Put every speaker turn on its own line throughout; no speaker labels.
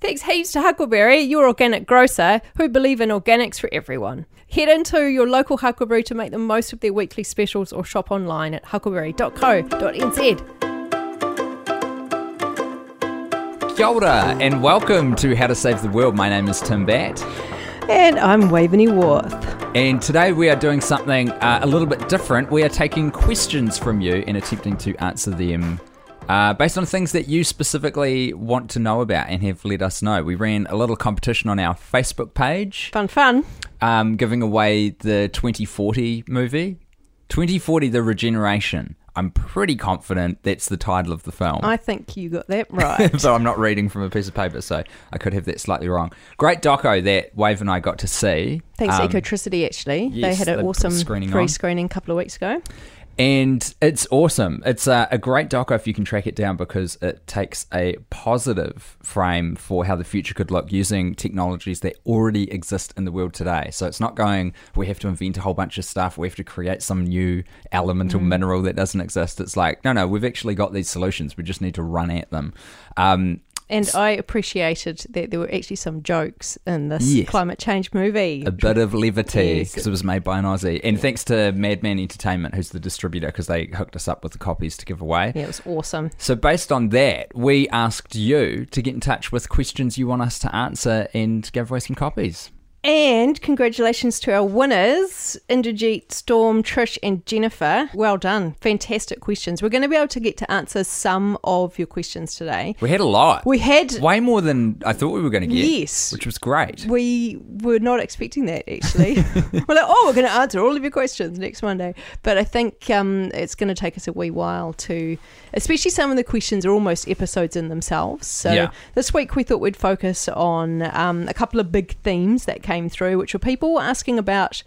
Thanks heaps to Huckleberry, your organic grocer, who believe in organics for everyone. Head into your local Huckleberry to make the most of their weekly specials or shop online at huckleberry.co.nz.
Kia ora, and welcome to How to Save the World. My name is Tim Batt,
And I'm Waveney Worth.
and today we are doing something uh, a little bit different. We are taking questions from you and attempting to answer them uh, based on things that you specifically want to know about and have let us know. We ran a little competition on our Facebook page,
Fun, fun.
um, giving away the 2040 movie. 2040 The Regeneration. I'm pretty confident that's the title of the film.
I think you got that right.
so I'm not reading from a piece of paper, so I could have that slightly wrong. Great doco that Wave and I got to see.
Thanks
Um,
to Ecotricity, actually. they had an awesome
screening
free
on.
screening a couple of weeks ago.
And it's awesome. It's a, a great doco if you can track it down because it takes a positive frame for how the future could look using technologies that already exist in the world today. So it's not going, we have to invent a whole bunch of stuff, we have to create some new elemental mineral that doesn't exist. It's like, no, no, we've actually got these solutions. We just need to run at them. Um,
And I appreciated that there were actually some jokes in this
Yes.
climate change movie.
a bit of levity
Yes.
because it was made by an Aussie. And thanks to Madman Entertainment, who's the distributor, because they hooked us up with the copies to give away.
yeah, it was awesome.
So, based on that, we asked you to get in touch with questions you want us to answer and give away some copies.
And congratulations to our winners, Inderjeet, Storm, Trish, and Jennifer. Well done. Fantastic questions. We're going to be able to get to answer some of your questions today.
We had a lot.
We had,
Way more than I thought we were going to get.
Yes.
Which was great.
we were not expecting that actually. we're like, oh, we're going to answer all of your questions next Monday. But I think um, it's going to take us a wee while to, especially some of the questions are almost episodes in themselves. So
Yeah.
this week we thought we'd focus on um, a couple of big themes that came through, which were people asking about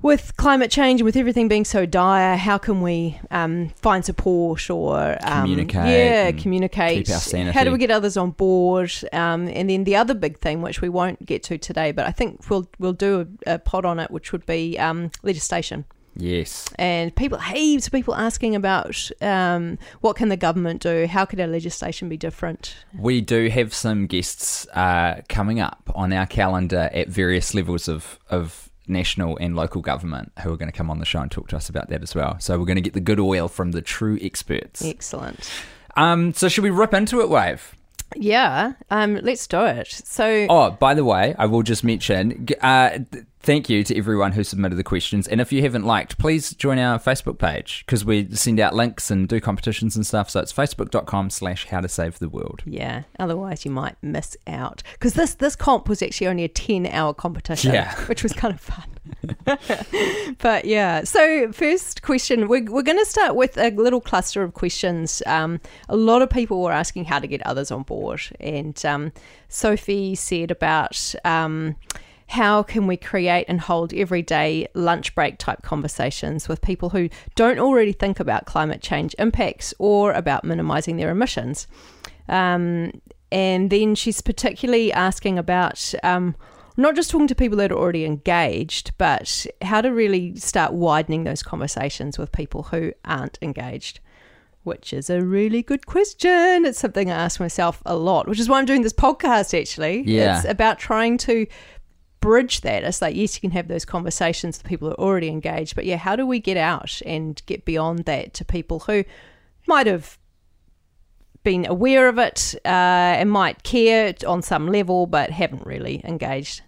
with climate change and with everything being so dire, how can we um, find support or um,
Communicate
Yeah, communicate.
keep our sanity.
How do we get others on board? Um, and then the other big thing, which we won't get to today, but I think we'll we'll do a, a pod on it, which would be um, legislation.
Yes.
And people, heaps of people asking about um, what can the government do? How could our legislation be different?
We do have some guests uh, coming up on our calendar at various levels of, of national and local government who are going to come on the show and talk to us about that as well. So we're going to get the good oil from the true experts.
Excellent.
Um, so should we rip into it, Wave?
Yeah, um, let's do it. So,
Oh, by the way, I will just mention. Uh, thank you to everyone who submitted the questions, and if you haven't liked, please join our Facebook page because we send out links and do competitions and stuff. So it's facebook.com/slash How to Save the World.
yeah, otherwise you might miss out because this this comp was actually only a ten hour competition,
Yeah.
which was kind of fun. but yeah, so first question, we're we're going to start with a little cluster of questions. Um, a lot of people were asking how to get others on board, and um, Sophie said about. Um, how can we create and hold everyday lunch break type conversations with people who don't already think about climate change impacts or about minimizing their emissions? Um, and then she's particularly asking about um, not just talking to people that are already engaged, but how to really start widening those conversations with people who aren't engaged. Which is a really good question. It's something I ask myself a lot, which is why I'm doing this podcast actually.
Yeah.
It's about trying to bridge that. It's like, yes, you can have those conversations with people who are already engaged, but yeah, how do we get out and get beyond that to people who might have been aware of it uh, and might care on some level, but haven't really engaged?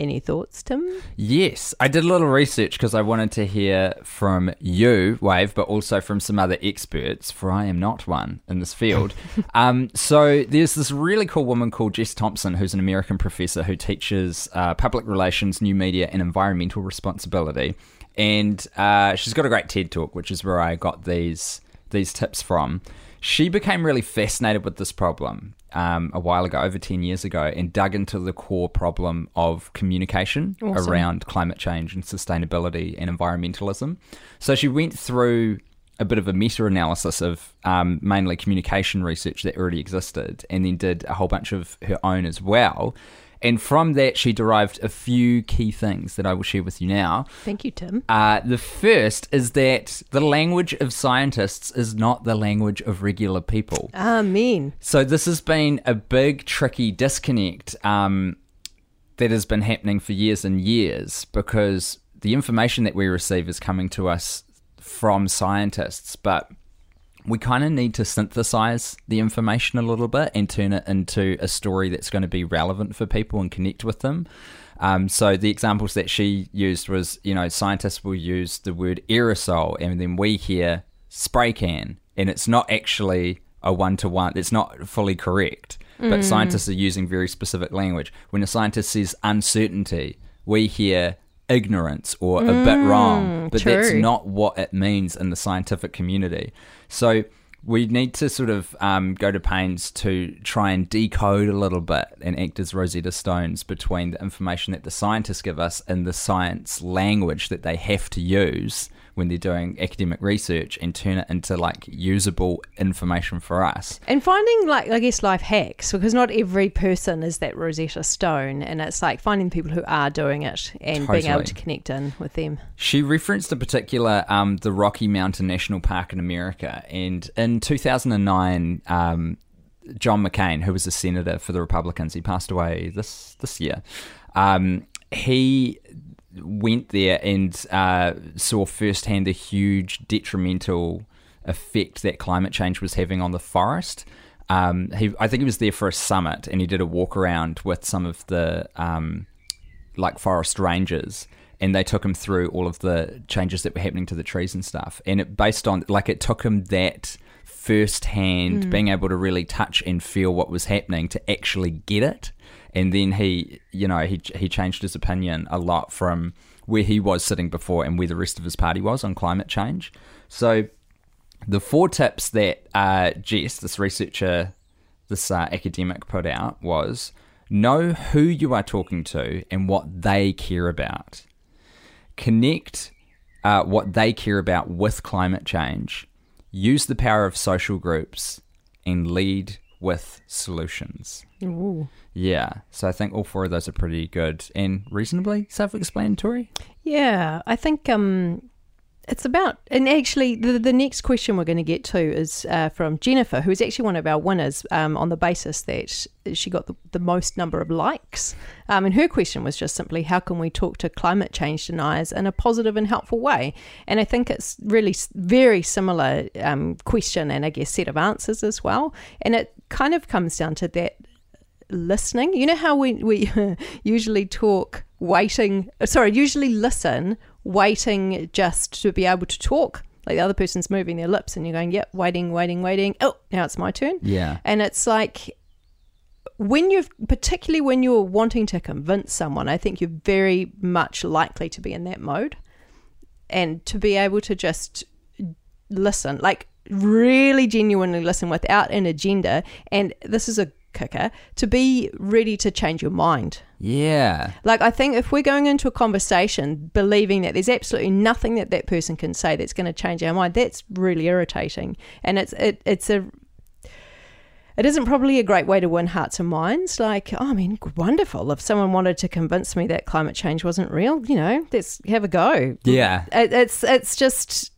Any thoughts, Tim?
Yes, I did a little research because I wanted to hear from you, Wave, but also from some other experts, for I am not one in this field. um, so there's this really cool woman called Jess Thompson, who's an American professor who teaches uh, public relations, new media, and environmental responsibility. And uh, she's got a great TED talk, which is where I got these these tips from. She became really fascinated with this problem um, a while ago, over 10 years ago, and dug into the core problem of communication
Awesome.
around climate change and sustainability and environmentalism. So she went through a bit of a meta analysis of um, mainly communication research that already existed, and then did a whole bunch of her own as well. And from that, she derived a few key things that I will share with you now.
Thank you, Tim.
Uh, the first is that the language of scientists is not the language of regular people.
Amen.
So this has been a big, tricky disconnect um, that has been happening for years and years because the information that we receive is coming to us from scientists, but we kind of need to synthesize the information a little bit and turn it into a story that's going to be relevant for people and connect with them. Um, so the examples that she used was, you know, scientists will use the word aerosol, and then we hear spray can, and it's not actually a one to one. It's not fully correct, but scientists are using very specific language. When a scientist says uncertainty, we hear ignorance or a bit wrong, but that's not what it means in the scientific community. So we need to sort of um, go to pains to try and decode a little bit and act as Rosetta Stones between the information that the scientists give us and the science language that they have to use when they're doing academic research and turn it into like usable information for us.
And finding like I guess life hacks because not every person is that Rosetta Stone, and it's like finding people who are doing it and being able to connect in with them.
She referenced in particular um, the Rocky Mountain National Park in America, and in 2009, um, John McCain, who was a senator for the Republicans, he passed away this this year. Um, he went there and uh, saw firsthand the huge detrimental effect that climate change was having on the forest. Um, he, I think he was there for a summit, and he did a walk around with some of the um, like forest rangers and they took him through all of the changes that were happening to the trees and stuff. And it based on like it took him that firsthand being able to really touch and feel what was happening to actually get it and then he you know he he changed his opinion a lot from where he was sitting before and where the rest of his party was on climate change so the four tips that uh, Jess, this researcher, this uh, academic, put out was know who you are talking to and what they care about. Connect uh, what they care about with climate change. Use the power of social groups and lead with solutions.
Ooh.
Yeah, so I think all four of those are pretty good and reasonably self-explanatory.
Yeah, I think um, it's about, and actually, the, the next question we're going to get to is uh, from Jennifer, who is actually one of our winners um, on the basis that she got the, the most number of likes. Um, and her question was just simply, how can we talk to climate change deniers in a positive and helpful way? And I think it's really very similar um, question and I guess set of answers as well. And it kind of comes down to that listening. You know how we, we usually talk waiting, sorry, usually listen, waiting just to be able to talk. Like the other person's moving their lips and you're going, yep, waiting, waiting, waiting. Oh, now it's my turn.
Yeah.
And it's like when you've, particularly when you're wanting to convince someone, I think you're very much likely to be in that mode and to be able to just listen, like really genuinely listen without an agenda. And this is a kicker to be ready to change your mind.
Yeah.
Like, I think if we're going into a conversation believing that there's absolutely nothing that that person can say that's going to change our mind, that's really irritating. And it's it, it's a it isn't probably a great way to win hearts and minds. Like, oh, I mean, wonderful. If someone wanted to convince me that climate change wasn't real, you know, let's have a go.
Yeah.
It, it's it's just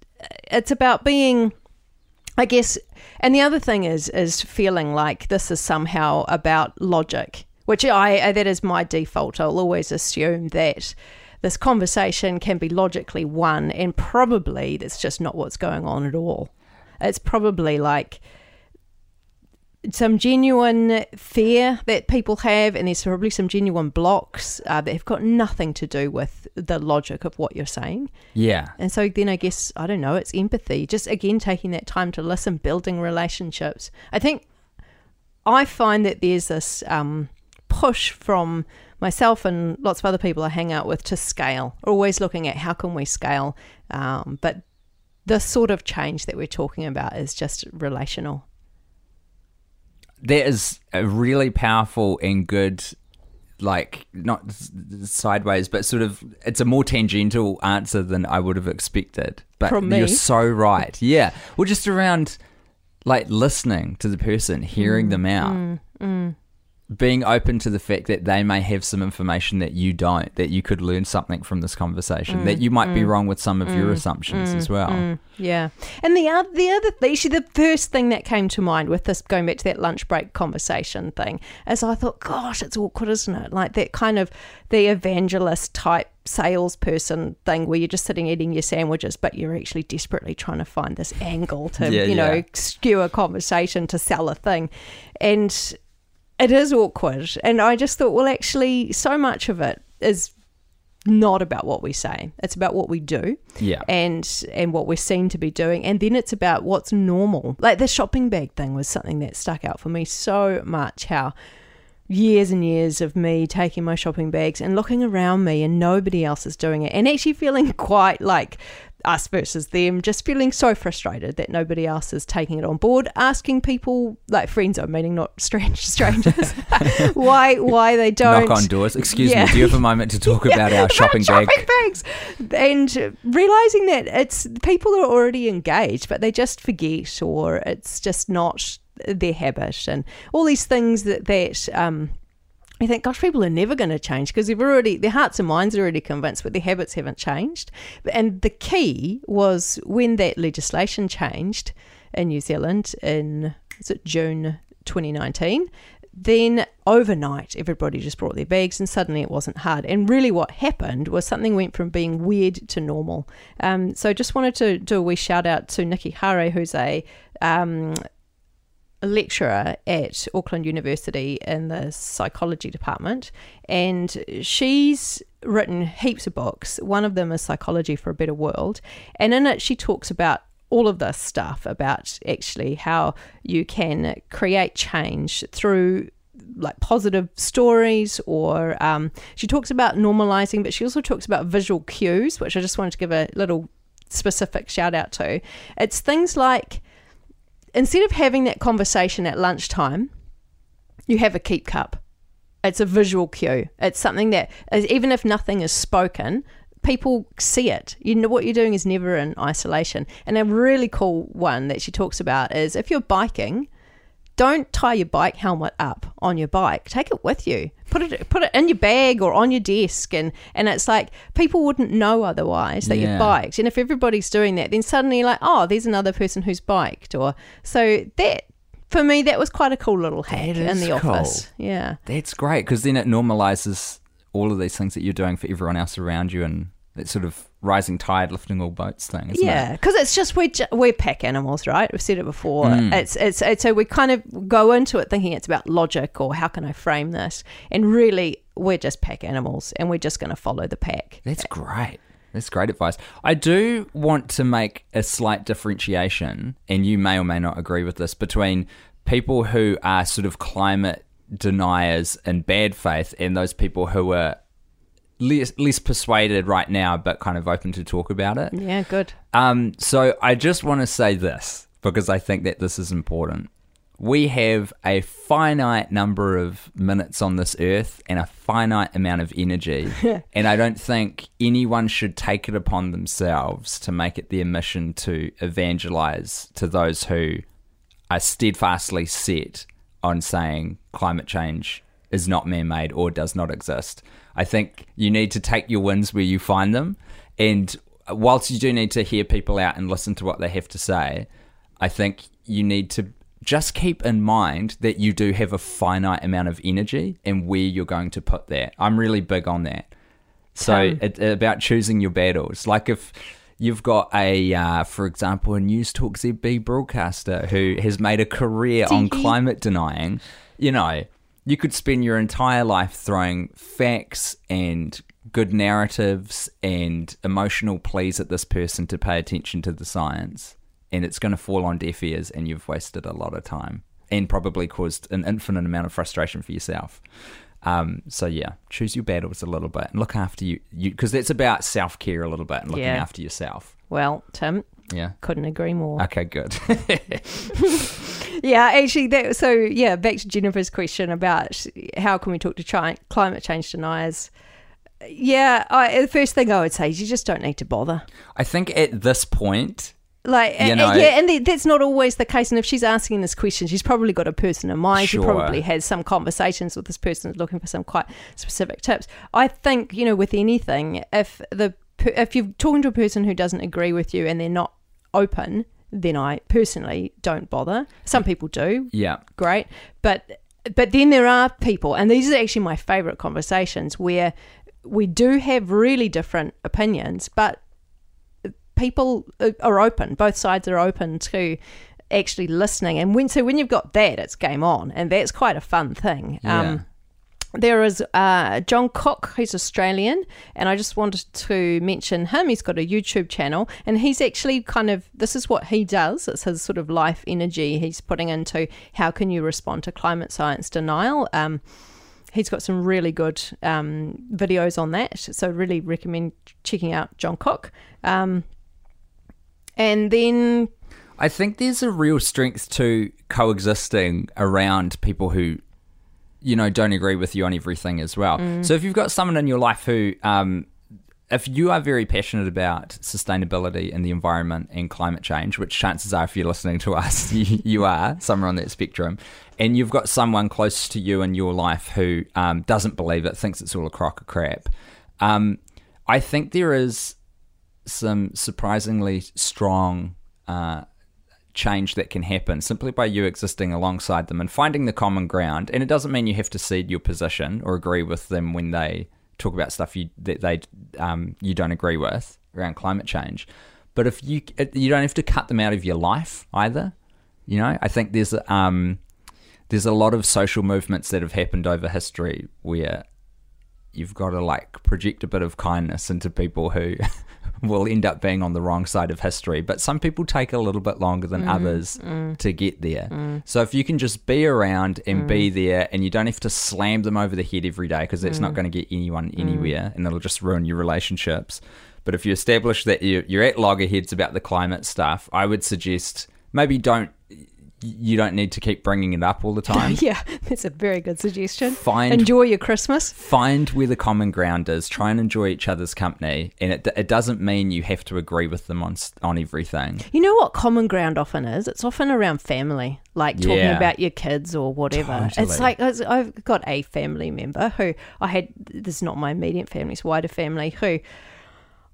it's about being I guess and the other thing is is feeling like this is somehow about logic, which I that is my default. I'll always assume that this conversation can be logically won and probably that's just not what's going on at all. It's probably like some genuine fear that people have, and there's probably some genuine blocks uh, that have got nothing to do with the logic of what you're saying.
Yeah.
And so then I guess, I don't know, it's empathy. Just again, taking that time to listen, building relationships. I think I find that there's this um, push from myself and lots of other people I hang out with to scale. We're always looking at how can we scale. Um, but the sort of change that we're talking about is just relational.
That is a really powerful and good like not sideways but sort of it's a more tangential answer than i would have expected. But you're so right. Yeah. Well just around like listening to the person hearing mm, them out mm, mm. Being open to the fact that they may have some information that you don't, that you could learn something from this conversation, that mm, you might be mm. wrong with some of your mm, assumptions as well.
Yeah, and the other, the other, actually, the first thing that came to mind with this, going back to that lunch break conversation thing, is I thought, gosh, it's awkward, isn't it? Like that kind of the evangelist type salesperson thing where you're just sitting eating your sandwiches, but you're actually desperately trying to find this angle to,
Yeah,
you know,
yeah.
skew a conversation to sell a thing, and it is awkward. And I just thought, well, actually, so much of it is not about what we say; it's about what we do
Yeah.
and and what we're seen to be doing and then it's about what's normal like the shopping bag thing was something that stuck out for me so much how years and years of me taking my shopping bags and looking around me and nobody else is doing it and actually feeling quite like us versus them just feeling so frustrated that nobody else is taking it on board asking people like friends i'm meaning not strange strangers why why they don't
Knock on doors. Excuse
Yeah.
me, do you have a moment to talk about our shopping bag?
shopping bags and realizing that it's people are already engaged but they just forget or it's just not their habit and all these things that that um I think, gosh, people are never going to change because they've already, their hearts and minds are already convinced, but their habits haven't changed. And the key was when that legislation changed in New Zealand in, is it June 2019? Then overnight, everybody just brought their bags and suddenly it wasn't hard. And really, what happened was something went from being weird to normal. Um, so, just wanted to do a wee shout out to Nikki Hare, who's a um, lecturer at Auckland University in the psychology department, and she's written heaps of books. One of them is Psychology for a Better World, and in it she talks about all of this stuff about actually how you can create change through like positive stories or um, she talks about normalizing but she also talks about visual cues which i just wanted to give a little specific shout out to it's things like instead of having that conversation at lunchtime, you have a keep cup. It's a visual cue. It's something that, even if nothing is spoken, people see it. You know what you're doing is never in isolation. And a really cool one that she talks about is if you're biking, don't tie your bike helmet up on your bike. Take it with you. Put it put it in your bag or on your desk and and it's like people wouldn't know otherwise that
Yeah.
you've biked. And if everybody's doing that, then suddenly you're like, oh, there's another person who's biked or so that for me that was quite a cool little hack in the
cool.
office. Yeah.
That's great because then it normalizes all of these things that you're doing for everyone else around you and that sort of rising tide lifting all boats thing, isn't
Yeah,
it?
because it's just we're ju- we're pack animals, right? We've said it before.
Mm.
It's, it's it's so we kind of go into it thinking it's about logic or how can I frame this, and really we're just pack animals, and we're just going to follow the pack.
That's great. That's great advice. I do want to make a slight differentiation, and you may or may not agree with this, between people who are sort of climate deniers in bad faith and those people who are less, less persuaded right now but kind of open to talk about it.
Yeah, good.
Um, so I just want to say this because I think that this is important. We have a finite number of minutes on this earth and a finite amount of energy. and I don't think anyone should take it upon themselves to make it their mission to evangelize to those who are steadfastly set on saying climate change is not man made or does not exist. I think you need to take your wins where you find them. And whilst you do need to hear people out and listen to what they have to say, I think you need to just keep in mind that you do have a finite amount of energy and where you're going to put that. I'm really big on that. So
Um,
it, about choosing your battles. Like if you've got a, uh, for example, a News Talk ZB broadcaster who has made a career on climate denying, you know, you could spend your entire life throwing facts and good narratives and emotional pleas at this person to pay attention to the science, and it's going to fall on deaf ears, and you've wasted a lot of time and probably caused an infinite amount of frustration for yourself. Um, so yeah, choose your battles a little bit and look after you, you because that's about self care a little bit and looking
Yeah.
after yourself.
Well, Tim,
Yeah.
couldn't agree more.
Okay, good.
Yeah, actually, that, so yeah, back to Jennifer's question about how can we talk to chi- climate change deniers. Yeah, I, the first thing I would say is you just don't need to bother.
I think at this point,
Like,
You know-
yeah, and th- that's not always the case. And if she's asking this question, she's probably got a person in mind.
Sure.
She probably has some conversations with this person looking for some quite specific tips. I think, you know, with anything, if the if you're talking to a person who doesn't agree with you and they're not open, then I personally don't bother. Some people do,
Yeah.
great but but then there are people and these are actually my favorite conversations where we do have really different opinions but people are open both sides are open to actually listening and when so when you've got that it's game on and that's quite a fun thing
Yeah.
um there is uh, John Cook, who's Australian, and I just wanted to mention him. He's got a YouTube channel, and he's actually kind of this is what he does. It's his sort of life energy he's putting into how can you respond to climate science denial. Um, he's got some really good um, videos on that, so really recommend checking out John Cook. Um, and then
I think there's a real strength to coexisting around people who, you know, don't agree with you on everything as well. So if you've got someone in your life who, um, if you are very passionate about sustainability and the environment and climate change, which chances are, if you're listening to us, you, you are somewhere on that spectrum, and you've got someone close to you in your life who um, doesn't believe it, thinks it's all a crock of crap, um, I think there is some surprisingly strong uh, change that can happen simply by you existing alongside them and finding the common ground. And it doesn't mean you have to cede your position or agree with them when they talk about stuff you that they um, you don't agree with around climate change. But if you you don't have to cut them out of your life either. You know, I think there's um, there's a lot of social movements that have happened over history where you've got to like project a bit of kindness into people who will end up being on the wrong side of history. But some people take a little bit longer than mm-hmm. others mm. to get there. Mm. So if you can just be around and be mm. there and you don't have to slam them over the head every day because that's not going to get anyone anywhere and it'll just ruin your relationships. But if you establish that you- you're at loggerheads about the climate stuff, I would suggest maybe don't. You don't need to keep bringing it up all the time.
yeah, that's a very good suggestion.
Find
Enjoy your Christmas.
find where the common ground is. Try and enjoy each other's company, and it, it doesn't mean you have to agree with them on on everything.
You know what common ground often is? It's often around family, like talking
Yeah.
about your kids or whatever.
Totally.
It's like I've got a family member who I had. This is not my immediate family; it's wider family who.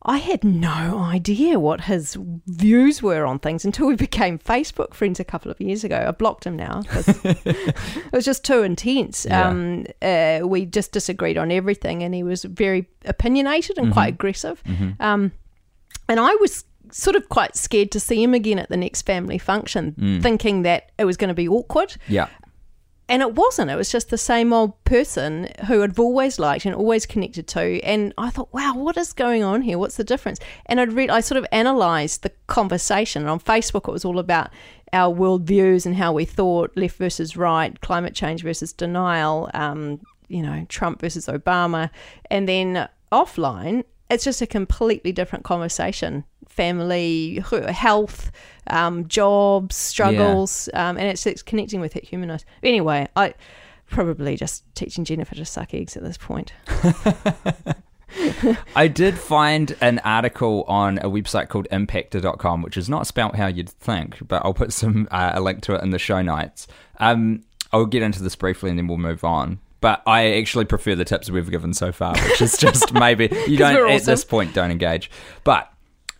I had no idea what his views were on things until we became Facebook friends a couple of years ago. I blocked him now 'cause it was just too intense.
Yeah.
Um, uh, we just disagreed on everything, and he was very opinionated and quite aggressive. Um, and I was sort of quite scared to see him again at the next family function, thinking that it was going to be awkward.
Yeah,
And it wasn't. It was just the same old person who I'd always liked and always connected to. And I thought, wow, what is going on here? What's the difference? And I'd read, I sort of analysed the conversation. And on Facebook, it was all about our worldviews and how we thought left versus right, climate change versus denial, um, you know, Trump versus Obama. And then offline, it's just a completely different conversation family, health, um, jobs, struggles, um, and it's, it's connecting with it humanized. Anyway, I probably just teaching Jennifer to suck eggs at this point.
I did find an article on a website called Impakter.com, which is not spelt how you'd think, but I'll put some uh, a link to it in the show notes. Um, I'll get into this briefly and then we'll move on. But I actually prefer the tips we've given so far, which is just maybe you don't
we're
at this point don't engage. But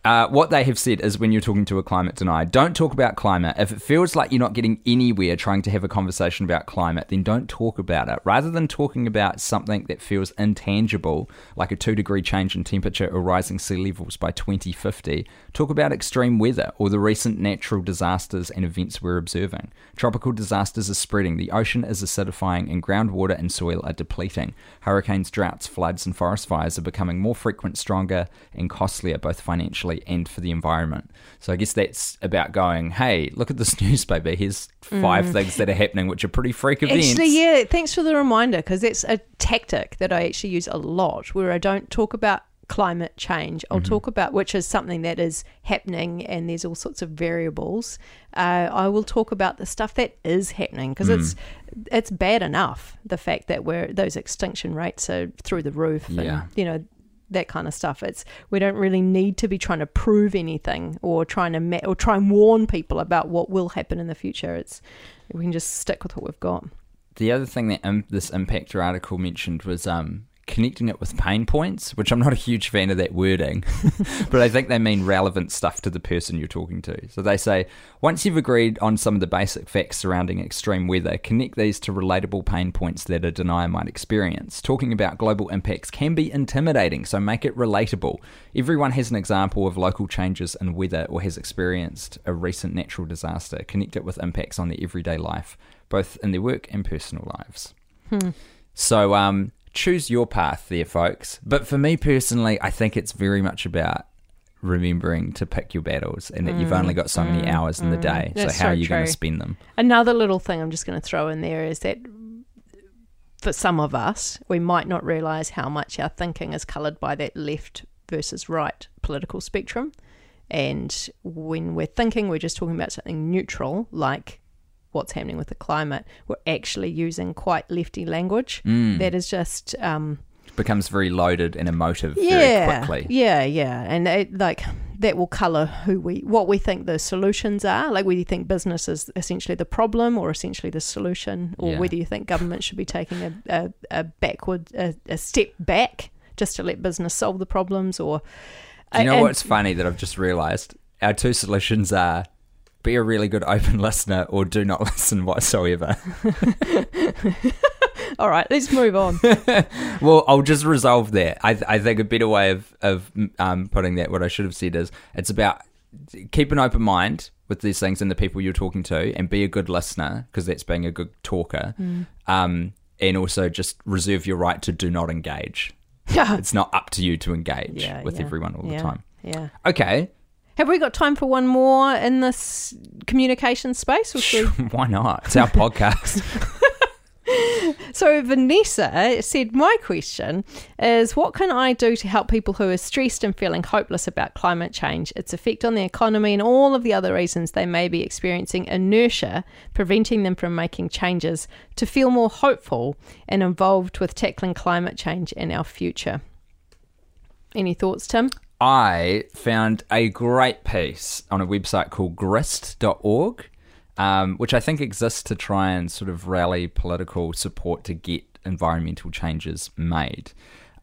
uh, what they have said is when you're talking to a climate denier, don't talk about climate. If it feels like you're not getting anywhere trying to have a conversation about climate, then don't talk about it. Rather than talking about something that feels intangible, like a two degree change in temperature or rising sea levels by 2050, talk about extreme weather or the recent natural disasters and events we're observing. Tropical disasters are spreading, the ocean is acidifying, and groundwater and soil are depleting. Hurricanes, droughts, floods, and forest fires are becoming more frequent, stronger, and costlier, both financially and for the environment. So I guess that's about going, hey, look at this newspaper. Here's five mm. things that are happening, which are pretty freak events.
Actually, yeah, thanks for the reminder because that's a tactic that I actually use a lot where I don't talk about climate change. I'll mm-hmm. talk about which is something that is happening and there's all sorts of variables. Uh, I will talk about the stuff that is happening because it's mm. it's bad enough the fact that we're those extinction rates are through the roof
Yeah.
and you know that kind of stuff. It's we don't really need to be trying to prove anything or trying to ma- or try and warn people about what will happen in the future. It's we can just stick with what we've got.
The other thing that this Impakter article mentioned was um, connecting it with pain points, which I'm not a huge fan of that wording, but I think they mean relevant stuff to the person you're talking to. So they say, once you've agreed on some of the basic facts surrounding extreme weather, connect these to relatable pain points that a denier might experience. Talking about global impacts can be intimidating, so make it relatable. Everyone has an example of local changes in weather or has experienced a recent natural disaster. Connect it with impacts on their everyday life, both in their work and personal lives. So, um, choose your path there, folks. But for me personally, I think it's very much about remembering to pick your battles and that you've only got so many hours in the day. So,
Mm,
how
so
are you going to spend them?
Another little thing I'm just going to throw in there is that for some of us, we might not realize how much our thinking is colored by that left versus right political spectrum. And when we're thinking, we're just talking about something neutral, like what's happening with the climate. We're actually using quite lefty language.
Mm.
That is just um,
Becomes very loaded and emotive very
yeah,
quickly.
Yeah, yeah, and it, like that will color who we, what we think the solutions are. Like whether you think business is essentially the problem or essentially the solution, or
Yeah.
whether you think government should be taking a, a, a backward, a, a step back just to let business solve the problems, or
Do you know
and-
what's funny that I've just realised? Our two solutions are be a really good open listener or do not listen whatsoever.
All right, let's move on.
well, I'll just resolve that. I, I think a better way of, of um, putting that, what I should have said is it's about keep an open mind with these things and the people you're talking to and be a good listener because that's being a good talker.
Mm.
Um, and also just reserve your right to do not engage. It's not up to you to engage
Yeah,
with
yeah,
everyone all
yeah,
the time.
Yeah.
Okay,
Have we got time for one more in this communication space? Or we-
why not? It's our podcast.
So Vanessa said, "My question is, what can I do to help people who are stressed and feeling hopeless about climate change, its effect on the economy, and all of the other reasons they may be experiencing inertia, preventing them from making changes, to feel more hopeful and involved with tackling climate change in our future?" Any thoughts, Tim?
I found a great piece on a website called grist.org, um, which I think exists to try and sort of rally political support to get environmental changes made.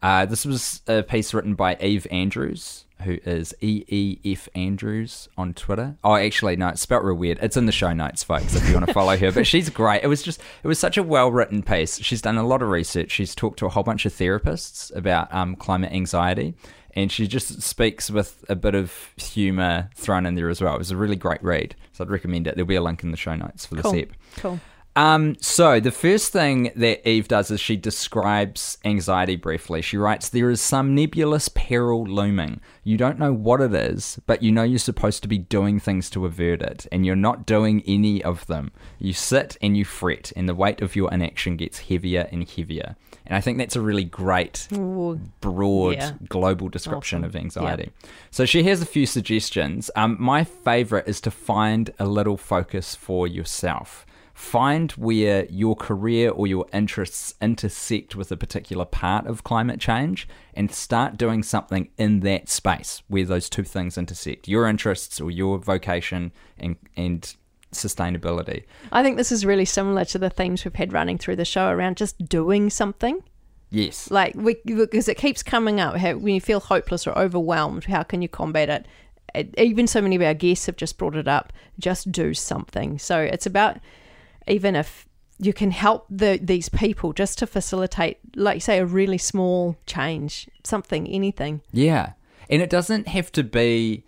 Uh, this was a piece written by Eve Andrews, who is EEF Andrews on Twitter. Oh, actually, no, it's spelled real weird. It's in the show notes, folks, if you want to follow her. But she's great. It was just, it was such a well written piece. She's done a lot of research. She's talked to a whole bunch of therapists about um, climate anxiety and she just speaks with a bit of humour thrown in there as well. It was a really great read, so I'd recommend it. There'll be a link in the show notes for this
Cool.
ep.
Cool.
Um, so the first thing that Eve does is she describes anxiety briefly. She writes, "There is some nebulous peril looming. You don't know what it is, but you know you're supposed to be doing things to avert it, and you're not doing any of them. You sit and you fret, and the weight of your inaction gets heavier and heavier." And I think that's a really great
Ooh,
broad
Yeah.
global description
Awesome.
of anxiety. So she has a few suggestions. Um, my favorite is to find a little focus for yourself. Find where your career or your interests intersect with a particular part of climate change and start doing something in that space where those two things intersect your interests or your vocation and, and sustainability.
I think this is really similar to the themes we've had running through the show around just doing something.
Yes.
like we, because it keeps coming up how, when you feel hopeless or overwhelmed how can you combat it it even so many of our guests have just brought it up just do something so it's about even if you can help the, these people just to facilitate like you say a really small change something anything
Yeah. And it doesn't have to be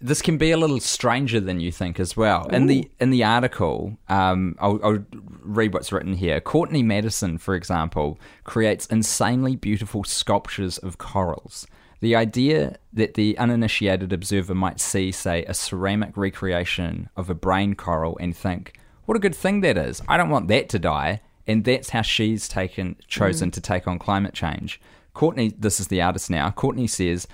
this can be a little stranger than you think as well. In the in the article, um, I'll, I'll read what's written here. Courtney Mattison, for example, creates insanely beautiful sculptures of corals. The idea that the uninitiated observer might see, say, a ceramic recreation of a brain coral and think, "What a good thing that is! I don't want that to die." And that's how she's taken chosen to take on climate change. Courtney, this is the artist now. Courtney says,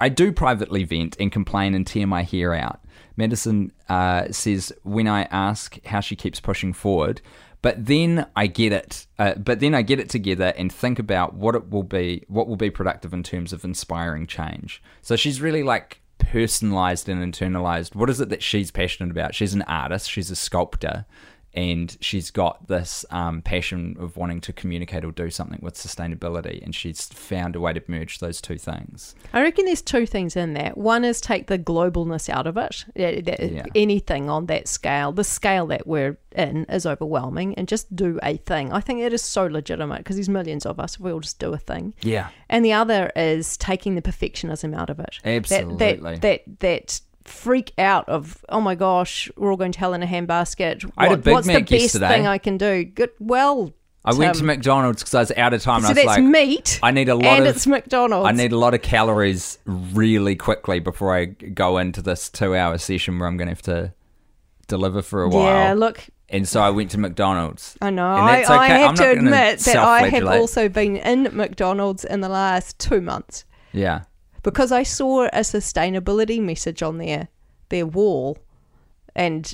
I do privately vent and complain and tear my hair out. Mattison uh, says, when I ask how she keeps pushing forward, But then I get it. Uh, but then I get it together and think about what it will be, what will be productive in terms of inspiring change. So she's really like personalized and internalized. What is it that she's passionate about? She's an artist. She's a sculptor and she's got this um, passion of wanting to communicate or do something with sustainability and she's found a way to merge those two things
I reckon there's two things in that. One is take the globalness out of it. Yeah. Anything on that scale, the scale that we're in is overwhelming, and just do a thing. I think it is so legitimate because there's millions of us. We all just do a thing.
yeah
And the other is taking the perfectionism out of it. That-
Absolutely.
That that that, freak out of oh my gosh, we're all going to hell in a handbasket.
I had a Big
what's the best
yesterday.
thing I can do? Good. Well,
i went to mcdonald's because i was out of time
So
and i was
that's
like
meat.
i need a lot
and
of
it's McDonald's.
I need a lot of calories really quickly before I go into this two hour session where I'm going to have to deliver for a while.
Yeah, look,
And so I went to McDonald's.
I know.
And
I,
that's
I
okay.
have
I'm
to admit that I have also been in McDonald's in the last two months
Yeah.
Because I saw a sustainability message on their their wall, and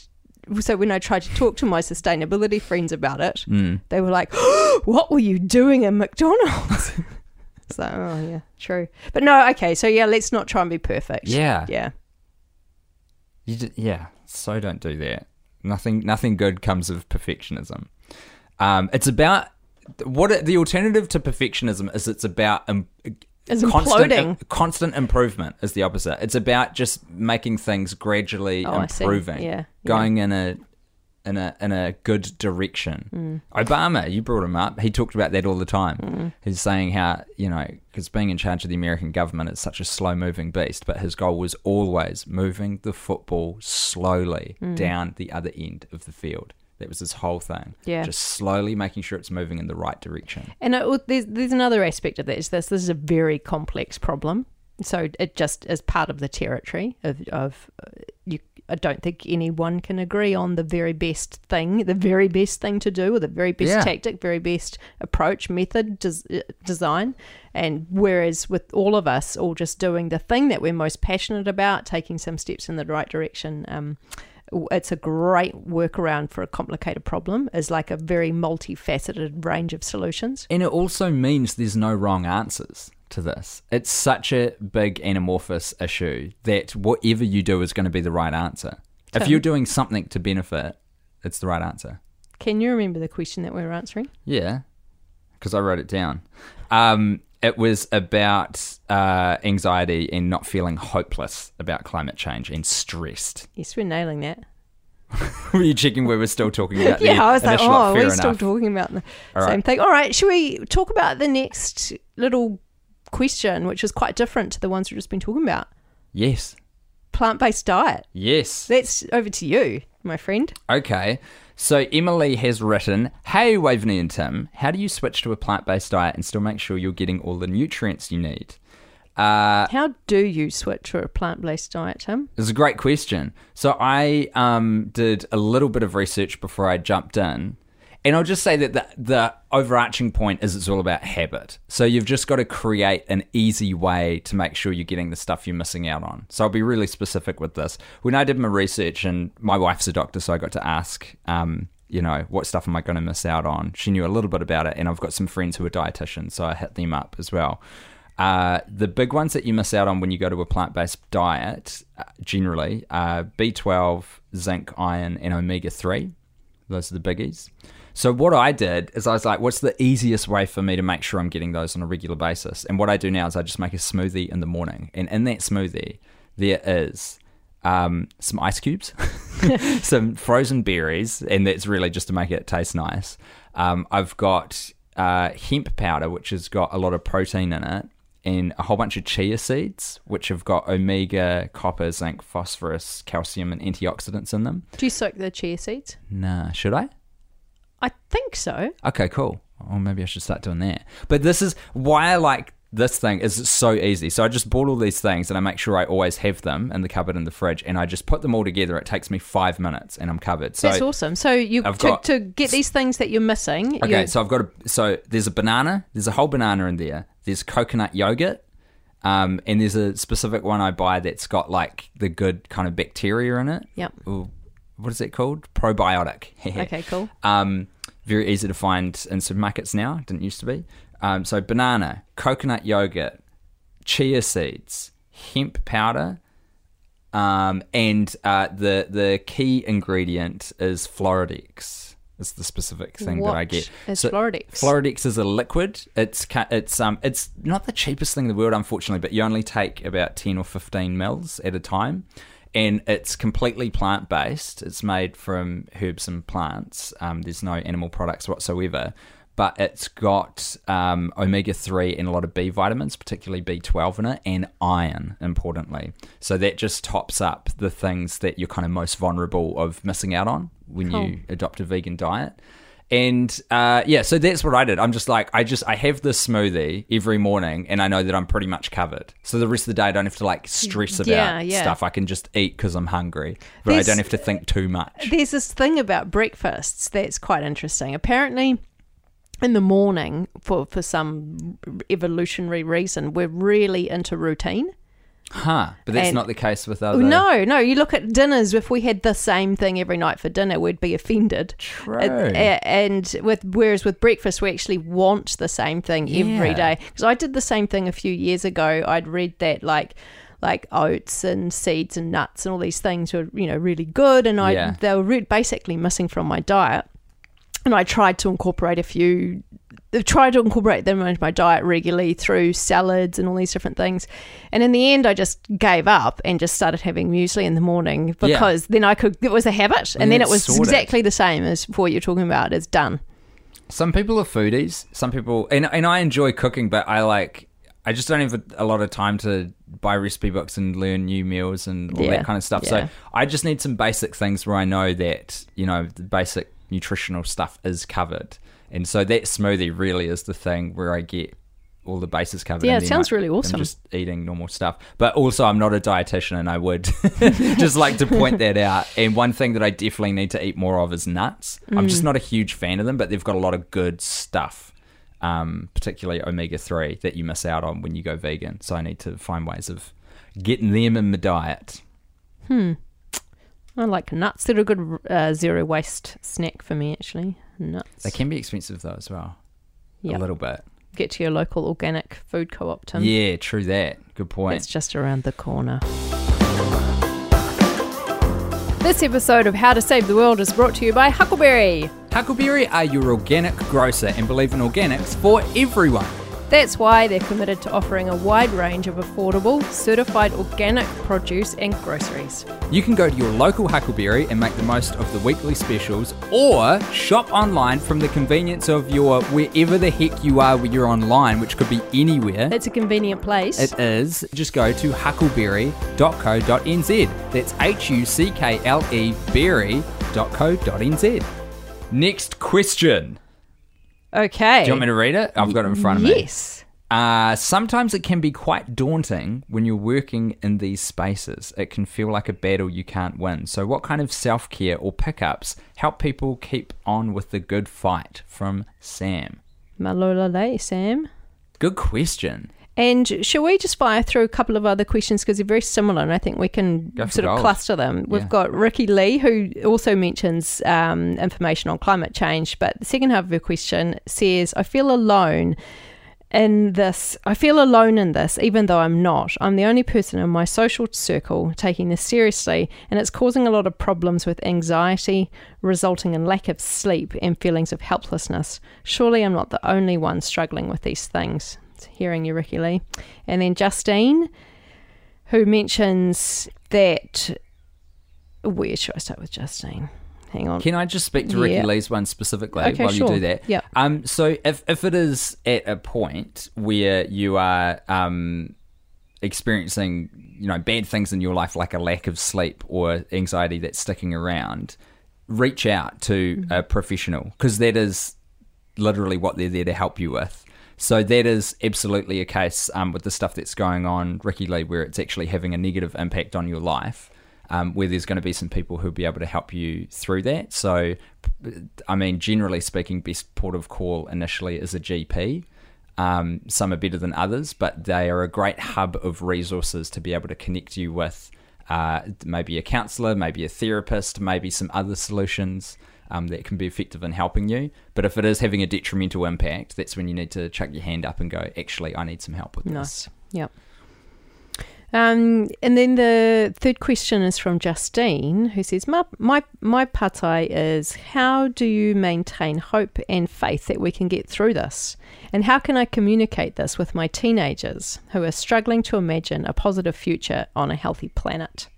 so when I tried to talk to my sustainability friends about it,
Mm.
they were like, "What were you doing in McDonald's?" so, oh yeah, true. But no, okay. So yeah, let's not try and be perfect.
Yeah.
yeah.
You d- yeah. So don't do that. Nothing. Nothing good comes of perfectionism. Um, it's about what it, the alternative to perfectionism is. It's about um,
It's
constant,
imploding.
constant improvement is the opposite. It's about just making things gradually
Oh,
improving,
Yeah, yeah.
going in a in a in a good direction.
Mm.
Obama, you brought him up. He talked about that all the time.
Mm.
He's saying how you know because being in charge of the American government is such a slow moving beast, but his goal was always moving the football slowly
Mm.
down the other end of the field. That was his whole thing.
Yeah.
just slowly making sure it's moving in the right direction.
And it, there's there's another aspect of this. This this is a very complex problem. So it just is part of the territory of of uh, you. I don't think anyone can agree on the very best thing, the very best thing to do, or the very best
Yeah.
tactic, very best approach, method, des- uh, design. And whereas with all of us all just doing the thing that we're most passionate about, taking some steps in the right direction, um, it's a great workaround for a complicated problem. Is like a very multifaceted range of solutions.
And it also means there's no wrong answers to this. It's such a big and amorphous issue that whatever you do is going to be the right answer. If you're doing something to benefit, it's the right answer.
Can you remember the question that we were answering?
Yeah, because I wrote it down. Um, it was about uh, anxiety and not feeling hopeless about climate change and stressed.
Yes, we're nailing that.
Were you checking where we're still talking about?
Yeah,
the
I was like, oh, we're still talking about the
All
same
right.
thing. All right, should we talk about the next little question, which is quite different to the ones we've just been talking about?
Yes,
Plant based diet.
yes.
That's over to you, my friend.
Okay. So Emily has written, Hey Waveney and Tim, how do you switch to a plant based diet and still make sure you're getting all the nutrients you need? Uh,
How do you switch to a plant based diet, Tim?
it's a great question. So I um, did a little bit of research before I jumped in. And I'll just say that the, the overarching point is it's all about habit. So you've just got to create an easy way to make sure you're getting the stuff you're missing out on. So I'll be really specific with this. When I did my research, and my wife's a doctor, so I got to ask, um, you know, what stuff am I going to miss out on? She knew a little bit about it, and I've got some friends who are dietitians, so I hit them up as well. Uh, the big ones that you miss out on when you go to a plant based diet, uh, generally, are B12, zinc, iron, and omega 3. Those are the biggies. So what I did is I was like, what's the easiest way for me to make sure I'm getting those on a regular basis? And what I do now is I just make a smoothie in the morning, and in that smoothie there is um, some ice cubes, some frozen berries, and that's really just to make it taste nice. Um, I've got uh, hemp powder, which has got a lot of protein in it, and a whole bunch of chia seeds, which have got omega, copper, zinc, phosphorus, calcium, and antioxidants in them.
Do you soak the chia seeds?
Nah, should I?
I think so.
Okay, cool. Or maybe I should start doing that. But this is why I like this thing is it's so easy. So I just bought all these things and I make sure I always have them in the cupboard in the fridge and I just put them all together. It takes me five minutes and I'm covered. So
That's awesome. So you to,
got-
to get these things that you're missing.
Okay,
you,
so I've got a so there's a banana, there's a whole banana in there. There's coconut yogurt, um, and there's a specific one I buy that's got like the good kind of bacteria in it.
Yep.
Ooh, what is it called? Probiotic.
Okay, cool.
Um, very easy to find in supermarkets now. Didn't used to be. Um, so banana, coconut yogurt, chia seeds, hemp powder, um, and uh, the the key ingredient is Floradix. Is the specific thing that I get.
is Floradix?
Floradix is a liquid. It's it's um it's not the cheapest thing in the world, unfortunately, but you only take about ten or fifteen mils at a time, and it's completely plant based. It's made from herbs and plants. Um, there's no animal products whatsoever, but it's got um, omega three and a lot of B vitamins, particularly B twelve in it, and iron. Importantly, so that just tops up the things that you're kind of most vulnerable of missing out on when
Cool.
you adopt a vegan diet. And uh, yeah, so that's what I did. I'm just like, I just I have this smoothie every morning, and I know that I'm pretty much covered. So the rest of the day, I don't have to like stress about
Yeah, yeah.
stuff. I can just eat because I'm hungry, but
There's-
I don't have to think too much.
There's this thing about breakfasts that's quite interesting. Apparently, in the morning, for, for some evolutionary reason, we're really into routine.
Huh? But that's
And-
not the case with other.
No, no. You look at dinners. If we had the same thing every night for dinner, we'd be offended.
True.
Uh, and with whereas with breakfast, we actually want the same thing every
Yeah.
day. Because I did the same thing a few years ago. I'd read that like like oats and seeds and nuts and all these things were you know really good, and I
Yeah.
they were basically missing from my diet. And I tried to incorporate a few. I tried to incorporate them into my diet regularly through salads and all these different things. And in the end, I just gave up and just started having muesli in the morning because then I could. It was a habit, and
And
then it was
sorted.
exactly the same as what you're talking about. It's done.
Some people are foodies. Some people, and and I enjoy cooking, but I like. I just don't have a, a lot of time to buy recipe books and learn new meals and all
Yeah,
that kind of stuff.
yeah.
So I just need some basic things where I know that you know the basic nutritional stuff is covered, and so that smoothie really is the thing where I get all the bases covered.
Yeah, it sounds really
I'm
awesome.
just eating normal stuff, but also I'm not a dietitian, and I would just like to point that out. And one thing that I definitely need to eat more of is nuts. I'm
Mm.
just not a huge fan of them, but they've got a lot of good stuff, um, particularly omega three that you miss out on when you go vegan. So I need to find ways of getting them in my diet.
I like nuts. They're a good uh, zero waste snack for me, actually. Nuts.
They can be expensive though as well,
Yep.
a little bit.
Get to your local organic food co-op, Tim.
Yeah, true that. Good point.
It's just around the corner. This episode of How to Save the World is brought to you by Huckleberry.
Huckleberry are your organic grocer and believe in organics for everyone.
That's why they're committed to offering a wide range of affordable, certified organic produce and groceries.
You can go to your local Huckleberry and make the most of the weekly specials, or shop online from the convenience of your wherever the heck you are when you're online, which could be anywhere.
It's a convenient place.
It is. Just go to huckleberry.co.nz. That's H U C K L E berry.co.nz. Next question.
Okay.
Do you want me to read it? I've got it in front of me.
Yes.
Uh, sometimes it can be quite daunting when you're working in these spaces. It can feel like a battle you can't win. So, what kind of self care or pickups help people keep on with the good fight? From Sam.
Malo lelei, Sam.
Good question.
And shall we just fire through a couple of other questions because they're very similar and I think we can sort of cluster them. We've
Yeah.
got Ricky Lee, who also mentions um, information on climate change, but the second half of her question says, I feel alone in this. I feel alone in this, even though I'm not. I'm the only person in my social circle taking this seriously, and it's causing a lot of problems with anxiety, resulting in lack of sleep and feelings of helplessness. Surely I'm not the only one struggling with these things. It's hearing you, Ricky Lee. And then Justine, who mentions that. Where should I start with Justine? Hang on.
Can I just speak to Ricky
Yeah.
Lee's one specifically
Okay,
while
sure.
you do that?
Yeah.
Um. So if if it is at a point where you are um experiencing you know bad things in your life like a lack of sleep or anxiety that's sticking around, reach out to
Mm-hmm.
a professional because that is literally what they're there to help you with. So that is absolutely a case um, with the stuff that's going on, Ricky Lee, where it's actually having a negative impact on your life. Um, where there's going to be some people who'll be able to help you through that. So, I mean, generally speaking, best port of call initially is a GP. Um, some are better than others, but they are a great hub of resources to be able to connect you with uh, maybe a counselor, maybe a therapist, maybe some other solutions. Um, that can be effective in helping you. But if it is having a detrimental impact, that's when you need to chuck your hand up and go, actually, I need some help with this.
Nice. Yep. Um, and then the third question is from Justine, who says, "My my my patai is how do you maintain hope and faith that we can get through this, and how can I communicate this with my teenagers who are struggling to imagine a positive future on a healthy planet?"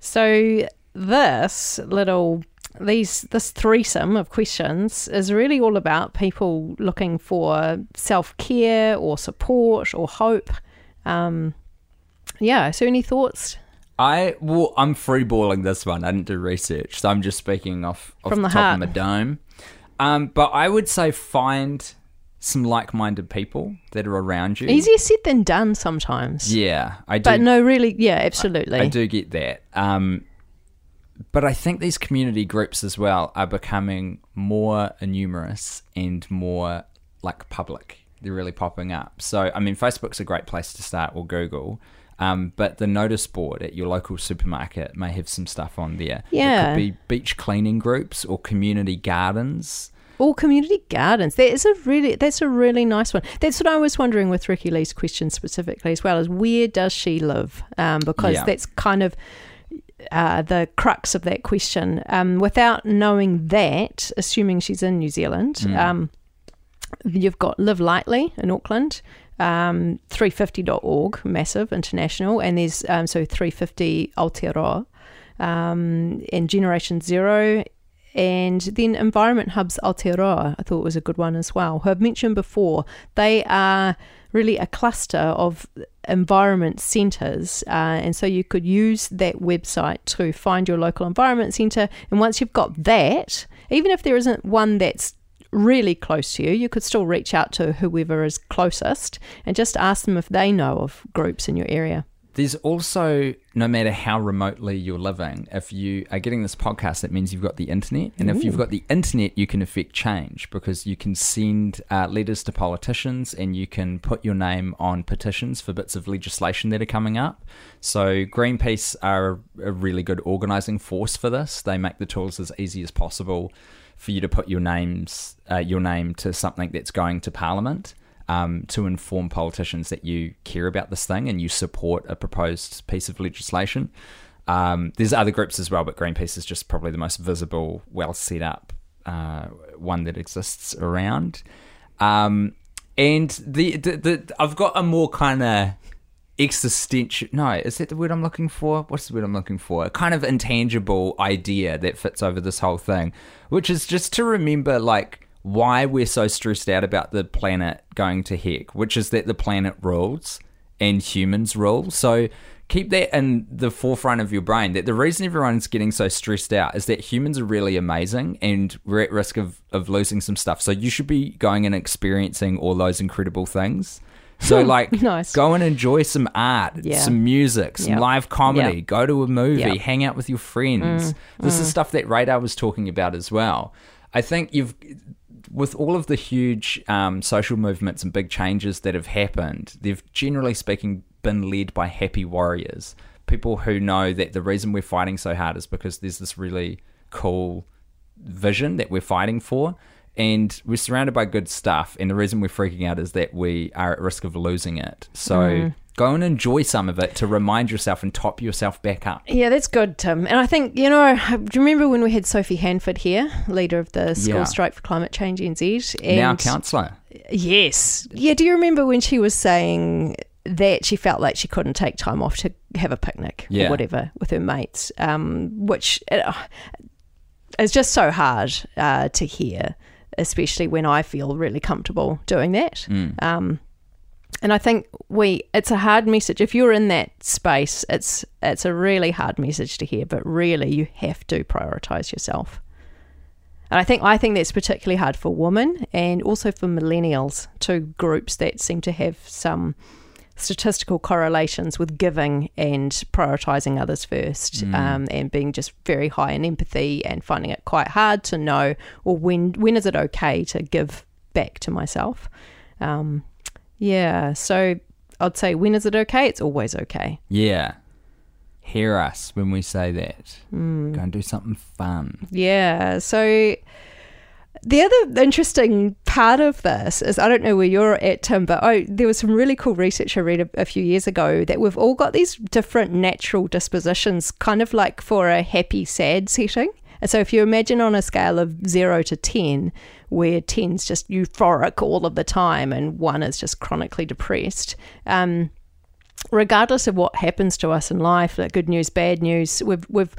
So this little these this threesome of questions is really all about people looking for self care or support or hope. Um, yeah. So, any thoughts
I well, I'm freeballing this one. I didn't do research, so I'm just speaking off, off
From
the,
the
top
heart.
of my dome. Um, but I would say find some like-minded people that are around you.
easier said than done sometimes?
Yeah, I do.
But no, really, yeah, absolutely.
I do get that. Um, but I think these community groups as well are becoming more numerous and more like public. They're really popping up. So, I mean, Facebook's a great place to start or Google. Um, but the notice board at your local supermarket may have some stuff on there. It
Yeah.
could be beach cleaning groups or community gardens.
Or community gardens. That is a really that's a really nice one. That's what I was wondering with Ricky Lee's question specifically as well. Is where does she live? Um, because
Yeah.
that's kind of uh, the crux of that question. Um, without knowing that, assuming she's in New Zealand, um, you've got Live Lightly in Auckland. Um, 350.org, massive, international, and there's um, so 350 Aotearoa, um, and Generation Zero, and then Environment Hubs Aotearoa, I thought was a good one as well, who I've mentioned before. They are really a cluster of environment centres, uh, and so you could use that website to find your local environment centre. And once you've got that, even if there isn't one that's really close to you, you could still reach out to whoever is closest and just ask them if they know of groups in your area.
There's also, no matter how remotely you're living, if you are getting this podcast, that means you've got the internet. And if you've got the internet, you can affect change because you can send uh, letters to politicians and you can put your name on petitions for bits of legislation that are coming up. So, Greenpeace are a really good organising force for this. They make the tools as easy as possible for you to put your names, uh, your name to something that's going to Parliament um, to inform politicians that you care about this thing and you support a proposed piece of legislation. Um, there's other groups as well, but Greenpeace is just probably the most visible, well set up uh, one that exists around. Um, and the, the, the I've got a more kind of existential no is that the word i'm looking for what's the word i'm looking for a kind of intangible idea that fits over this whole thing which is just to remember like why we're so stressed out about the planet going to heck which is that the planet rules and humans rule so keep that in the forefront of your brain that the reason everyone's getting so stressed out is that humans are really amazing and we're at risk of, of losing some stuff so you should be going and experiencing all those incredible things so like
Nice.
go and enjoy some art,
Yeah.
some music, some
Yep.
live comedy,
Yep.
go to a movie,
Yep.
hang out with your friends. Mm. this is mm. stuff that Radar was talking about as well. I think you've with all of the huge um, social movements and big changes that have happened, they've generally speaking been led by happy warriors, people who know that the reason we're fighting so hard is because there's this really cool vision that we're fighting for. And we're surrounded by good stuff, and the reason we're freaking out is that we are at risk of losing it. So go and enjoy some of it to remind yourself and top yourself back up.
Yeah, that's good, Tim. And I think, you know, do you remember when we had Sophie Handford here, leader of the School
Yeah.
Strike for Climate Change NZ? And
now, counsellor.
Yes. Yeah, do you remember when she was saying that she felt like she couldn't take time off to have a picnic
Yeah.
or whatever with her mates, um, which uh, is just so hard uh, to hear, especially when I feel really comfortable doing that. Um, and I think we it's a hard message. If you're in that space, it's it's a really hard message to hear, but really you have to prioritize yourself. And I think I think that's particularly hard for women and also for millennials, two groups that seem to have some statistical correlations with giving and prioritizing others first, um, and being just very high in empathy and finding it quite hard to know, or when when is it okay to give back to myself? Um, yeah, so I'd say when is it okay? It's always okay.
Yeah. hear us when we say that.
Hmm.
Go and do something fun.
Yeah. So the other interesting part of this is I don't know where you're at, Tim, but oh, there was some really cool research I read a, a few years ago that we've all got these different natural dispositions, kind of like for a happy, sad setting. And so if you imagine on a scale of zero to 10, where 10's just euphoric all of the time and one is just chronically depressed, um, regardless of what happens to us in life, like good news, bad news, we've, we've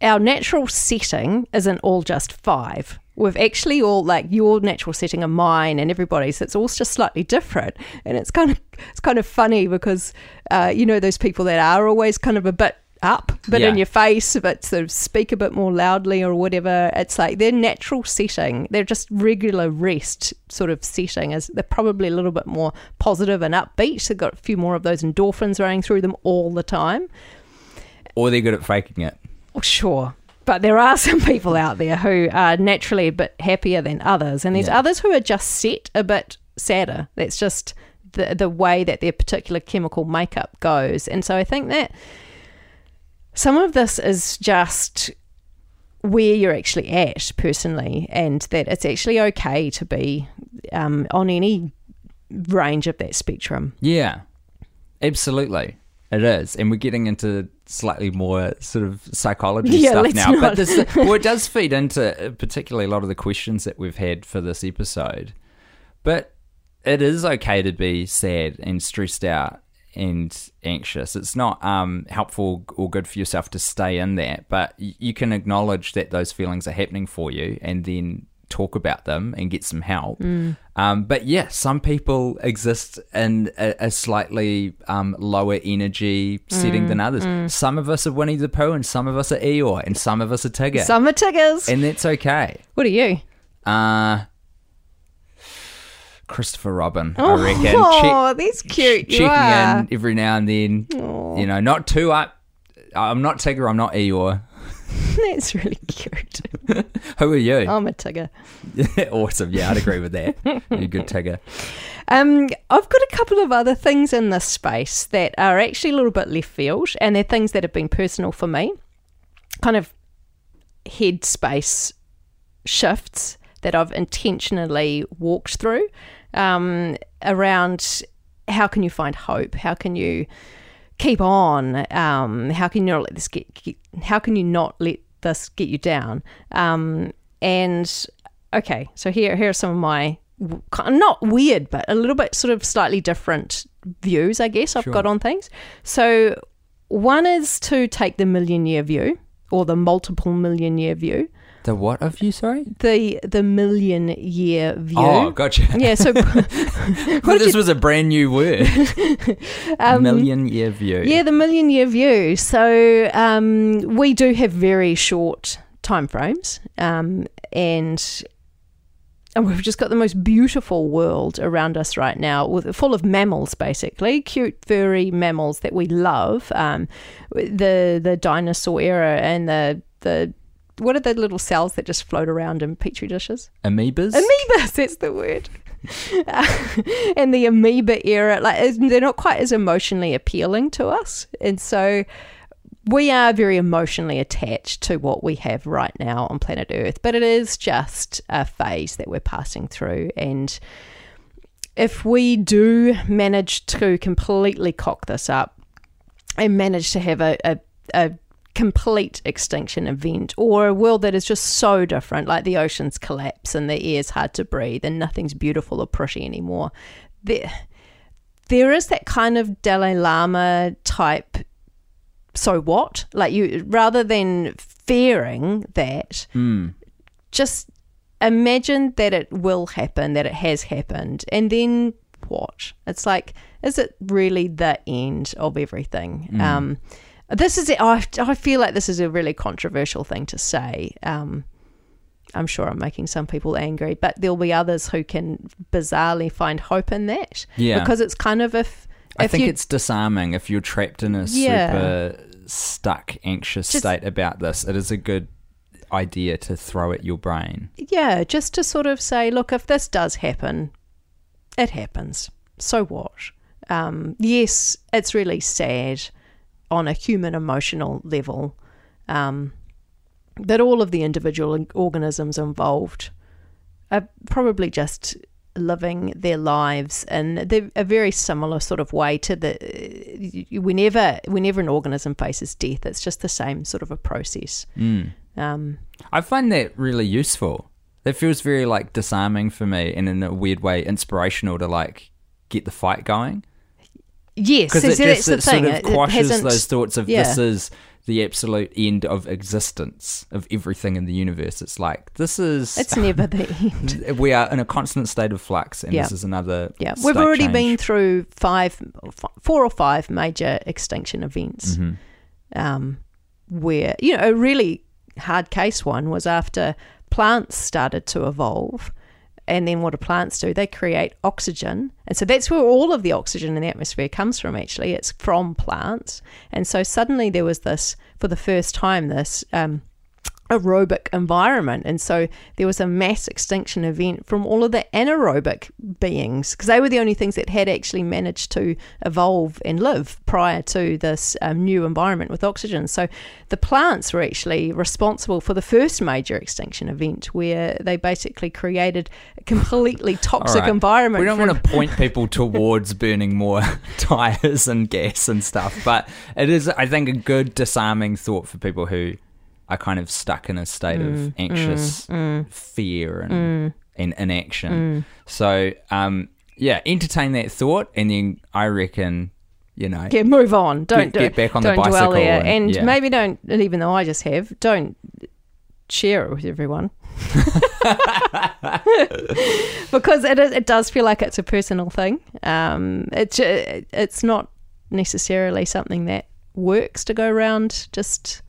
our natural setting isn't all just five. We've actually all like your natural setting and mine and everybody's. It's all just slightly different, and it's kind of it's kind of funny because uh, you know those people that are always kind of a bit up, but in your face, but sort of speak a bit more loudly or whatever. It's like their natural setting. They're just regular rest sort of setting. Is they're probably a little bit more positive and upbeat. They've got a few more of those endorphins running through them all the time.
Or they're good at faking it.
Well, sure. But there are some people out there who are naturally a bit happier than others, and there's
Yeah.
others who are just set a bit sadder. That's just the the way that their particular chemical makeup goes. And so I think that some of this is just where you're actually at personally, and that it's actually okay to be um, on any range of that spectrum.
Yeah, absolutely. It is. And we're getting into slightly more sort of psychology
Yeah,
stuff now.
not.
But this, well, it does feed into uh, particularly a lot of the questions that we've had for this episode. But it is okay to be sad and stressed out and anxious. It's not um, helpful or good for yourself to stay in that, but you can acknowledge that those feelings are happening for you and then talk about them and get some help. Um, but yeah, some people exist in a, a slightly um, lower energy setting than others. Some of us are Winnie the Pooh and some of us are Eeyore and some of us are Tigger.
Summer tiggers.
and that's okay.
what are you?
Uh, Christopher Robin, I reckon.
Oh,
Check-
that's cute. You
checking
are.
in every now and then. You know, not too up. I'm not Tigger. I'm not Eeyore.
That's really cute.
Who are you?
I'm a tigger.
awesome. Yeah, I'd agree with that. You're a good Tigger.
Um, I've got a couple of other things in this space that are actually a little bit left field, and they're things that have been personal for me. Kind of headspace shifts that I've intentionally walked through um, around how can you find hope? How can you keep on? Um, how can you not let this get, get? How can you not let this get you down? Um, and okay, so here here are some of my not weird, but a little bit sort of slightly different views, I guess I've
Sure.
got on things. So one is to take the million year view or the multiple million year view.
The what of you? Sorry.
The the million year view.
Oh, gotcha.
Yeah, so
Well, this was a brand new word. Million year view.
Um, Yeah, the million year view. So um, we do have very short time frames, um, and and we've just got the most beautiful world around us right now, with full of mammals, basically cute furry mammals that we love. Um, the the dinosaur era and the the what are the little cells that just float around in petri dishes?
Amoebas.
Amoebas, that's the word. Uh, and the amoeba era, like they're not quite as emotionally appealing to us, and so we are very emotionally attached to what we have right now on planet Earth. But it is just a phase that we're passing through, and if we do manage to completely cock this up and manage to have a, a, a complete extinction event or a world that is just so different, like the oceans collapse and the air's hard to breathe and nothing's beautiful or pretty anymore. There, there is that kind of Dalai Lama type. So what? Like you, rather than fearing that,
Mm.
just imagine that it will happen, that it has happened, and then what? It's like, is it really the end of everything? Um, this is, I, I feel like this is a really controversial thing to say. Um, I'm sure I'm making some people angry, but there'll be others who can bizarrely find hope in that.
Yeah.
Because it's kind of if,
I
if
think
you,
it's disarming if you're trapped in a
Yeah.
super stuck, anxious
Just-
state about this. It is a good idea to throw at your brain.
yeah, just to sort of say, look, if this does happen, it happens. So what? Um, yes, it's really sad. On a human emotional level, um, that all of the individual organisms involved are probably just living their lives in a very similar sort of way to the whenever whenever an organism faces death it's just the same sort of a process
Mm.
um,
I find that really useful. That feels very like disarming for me, and in a weird way, inspirational to like get the fight going.
Yes
Because
so
it just it sort
thing
of
it
quashes those thoughts of
yeah.
this is the absolute end of existence of everything in the universe. It's like this is
it's never the end
we are in a constant state of flux, and
Yeah.
this is another.
yeah we've already
change.
been through five four or five major extinction events
Mhm.
um, where you know a really hard case one was after plants started to evolve and then what do plants do? They create oxygen. And so that's where all of the oxygen in the atmosphere comes from actually. It's from plants. And so suddenly there was this for the first time this um, aerobic environment and so there was a mass extinction event from all of the anaerobic beings because they were the only things that had actually managed to evolve and live prior to this um, new environment with oxygen so the plants were actually responsible for the first major extinction event where they basically created a completely toxic
right.
environment
We don't want to point people towards burning more tires and gas and stuff, but it is, I think, a good disarming thought for people who are kind of stuck in a state
Mm,
of anxious fear and, and inaction.
Mm.
So, um, yeah, entertain that thought, and then I reckon, you know,
yeah, move on. Don't
Get-
do
get back on the
don't dwell
bicycle
there,
and-
and,
yeah.
maybe don't. Even though I just have, don't share it with everyone because it is, it does feel like it's a personal thing. Um, it's it's not necessarily something that works to go around just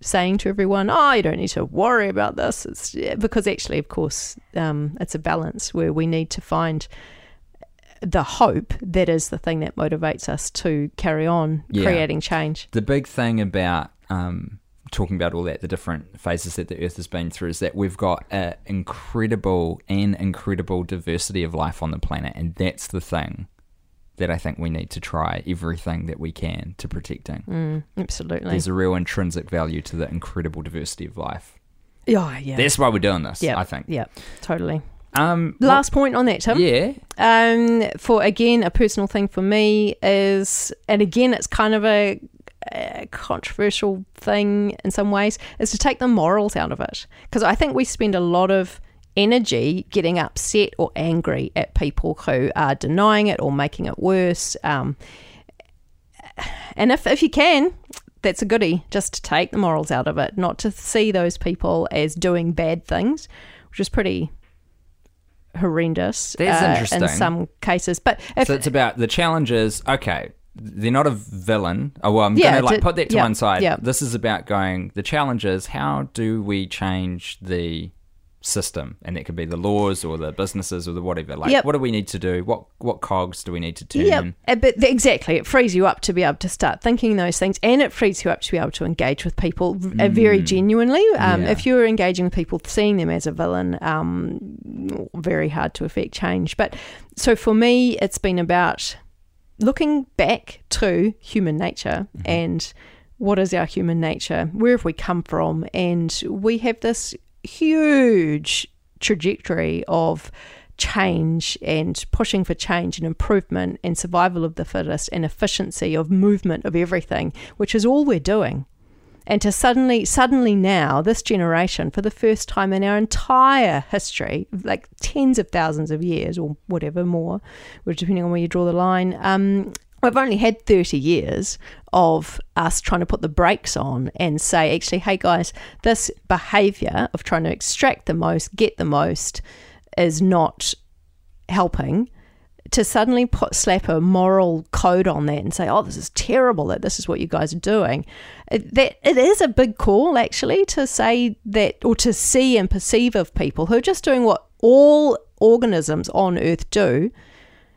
saying to everyone, "Oh, you don't need to worry about this." It's because actually, of course, um, it's a balance where we need to find the hope that is the thing that motivates us to carry on
Yeah.
creating change.
the big thing about um, talking about all that, the different phases that the Earth has been through, is that we've got an incredible and incredible diversity of life on the planet, and that's the thing that I think we need to try everything that we can to protecting.
Mm, absolutely.
There's a real intrinsic value to the incredible diversity of life.
yeah, yeah.
That's why we're doing this.
yeah,
I think.
Yeah, totally.
Um,
Last point on that, Tim.
yeah.
Um, for again, a personal thing for me is, and again, it's kind of a, a controversial thing in some ways, is to take the morals out of it. Because I think we spend a lot of energy getting upset or angry at people who are denying it or making it worse. Um, and if, if you can, that's a goodie, just to take the morals out of it, not to see those people as doing bad things, which is pretty horrendous
That's
uh,
interesting.
in some cases. But if,
So it's about the challenges. Okay, they're not a villain. Oh well, I'm
Yeah,
gonna like put that to
yeah,
one side.
yeah.
This is about going. The challenges. How do we change the system? And it could be the laws or the businesses or the whatever. Like,
Yep.
what do we need to do? What what cogs do we need to turn?
yeah, uh, but exactly, it frees you up to be able to start thinking those things, and it frees you up to be able to engage with people v- uh, very genuinely. Um,
Yeah.
If you're engaging with people, seeing them as a villain, um, very hard to affect change. But so for me, it's been about looking back to human nature and what is our human nature? Where have we come from? And we have this huge trajectory of change and pushing for change and improvement and survival of the fittest and efficiency of movement of everything, which is all we're doing. And to suddenly, suddenly now, this generation, for the first time in our entire history, like tens of thousands of years or whatever more, which depending on where you draw the line, um, we've only had 30 years of us trying to put the brakes on and say, actually, hey guys, this behavior of trying to extract the most, get the most, is not helping to suddenly put slap a moral code on that and say, "Oh, this is terrible that this is what you guys are doing," that it is a big call actually to say that or to see and perceive of people who are just doing what all organisms on Earth do,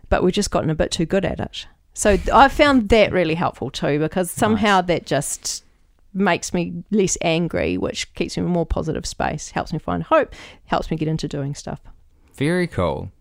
but we've just gotten a bit too good at it. So I found that really helpful too because somehow that just makes me less angry, which keeps me in a more positive space, helps me find hope, helps me get into doing stuff.
Very cool.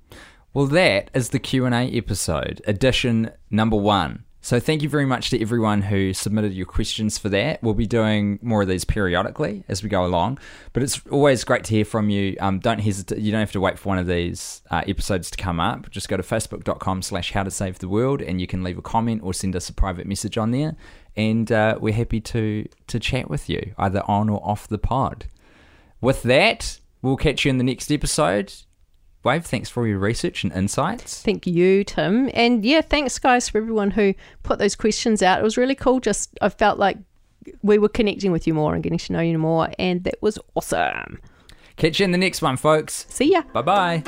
Well, that is the Q and A episode, edition number one. So thank you very much to everyone who submitted your questions for that. We'll be doing more of these periodically as we go along, but it's always great to hear from you. Um, don't hesitate. You don't have to wait for one of these uh, episodes to come up. Just go to facebook.com slash how to save the world and you can leave a comment or send us a private message on there. And uh, we're happy to, to chat with you either on or off the pod. With that, we'll catch you in the next episode. Wave, thanks for your research and insights.
Thank you, Tim. And yeah, thanks, guys, for everyone who put those questions out. It was really cool. Just, I felt like we were connecting with you more and getting to know you more. And that was awesome.
Catch you in the next one, folks.
See ya.
Bye bye.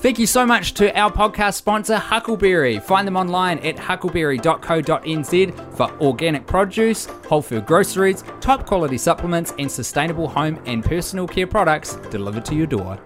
Thank you so much to our podcast sponsor, Huckleberry. Find them online at huckleberry.co.nz for organic produce, whole food groceries, top quality supplements, and sustainable home and personal care products delivered to your door.